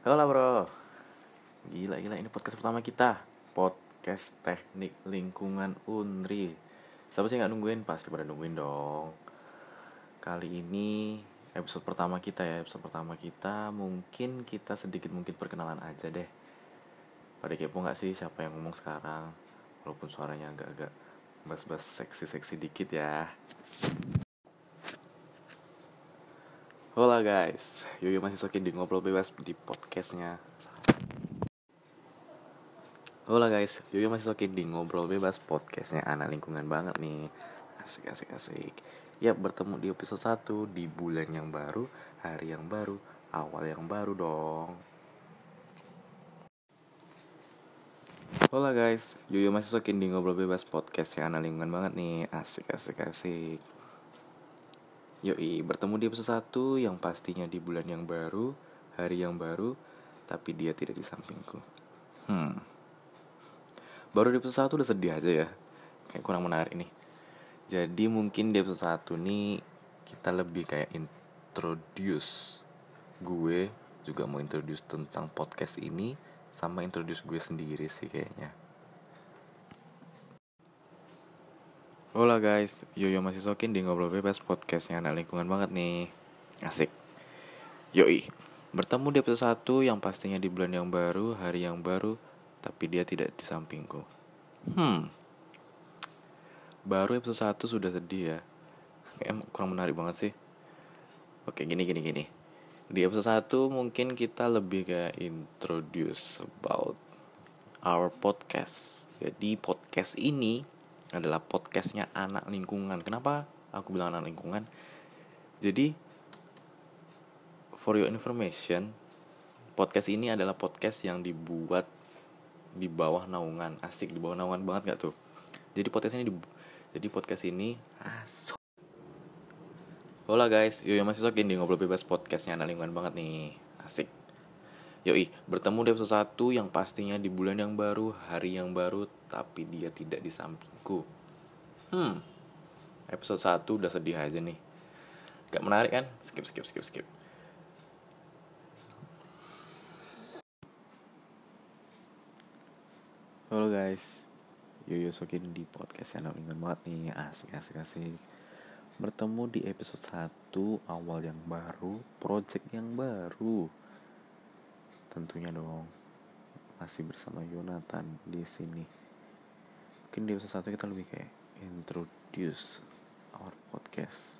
Halo bro. Gila gila. Ini podcast pertama kita. Podcast teknik lingkungan Unri. Siapa sih gak nungguin? Pasti pada nungguin dong. Kali ini episode pertama kita ya. Episode pertama kita Mungkin kita sedikit mungkin perkenalan aja deh. Pada kepo gak sih siapa yang ngomong sekarang? Walaupun suaranya agak-agak Bas-bas seksi-seksi dikit ya Hola guys, Yoyo masih sokin di ngobrol bebas di podcastnya. Hola guys, Yoyo masih sokin di ngobrol bebas podcastnya. Anak lingkungan banget nih. Asik asik asik. Ya bertemu di episode 1 di bulan yang baru, hari yang baru, awal yang baru dong. Hola guys, Yoyo masih sokin di ngobrol bebas podcastnya. Anak lingkungan banget nih. Asik asik asik Yoi, bertemu di episode 1 yang pastinya di bulan yang baru, hari yang baru, tapi dia tidak di sampingku. Hmm. Baru di episode 1 udah sedih aja ya. Kayak kurang menarik nih. Jadi mungkin di episode 1 nih kita lebih kayak introduce gue juga mau introduce tentang podcast ini sama introduce gue sendiri sih kayaknya. Hola guys, Yoyo masih sokin di Ngobrol Bebas podcastnya. Anak lingkungan banget nih. Asik. Yoi, bertemu di episode 1 yang pastinya di bulan yang baru, hari yang baru Tapi dia tidak di sampingku. Hmm. Baru episode 1 sudah sedih ya. Kayak kurang menarik banget sih. Oke gini gini gini. Di episode 1 mungkin kita lebih kayak introduce about our podcast. Jadi podcast ini adalah podcastnya anak lingkungan. Kenapa aku bilang anak lingkungan? Jadi for your information, podcast ini adalah podcast yang dibuat di bawah naungan asik di bawah naungan banget gak tuh? Jadi podcast ini di, jadi podcast ini asik. Hola guys, Yoyo masih sokin di ngobrol bebas podcastnya anak lingkungan banget nih Asik Yoi, bertemu di episode 1 yang pastinya di bulan yang baru, hari yang baru Tapi dia tidak di sampingku. Hmm, episode 1 udah sedih aja nih. Gak menarik kan? Skip, skip, skip, skip. Halo guys Yoyo Sokin di podcast yang lingkungan banget nih Asik, asik, asik. Bertemu di episode 1 Awal yang baru Project yang baru Tentunya dong. Masih bersama Yonatan di sini. Mungkin di episode 1 kita lebih kayak Introduce our podcast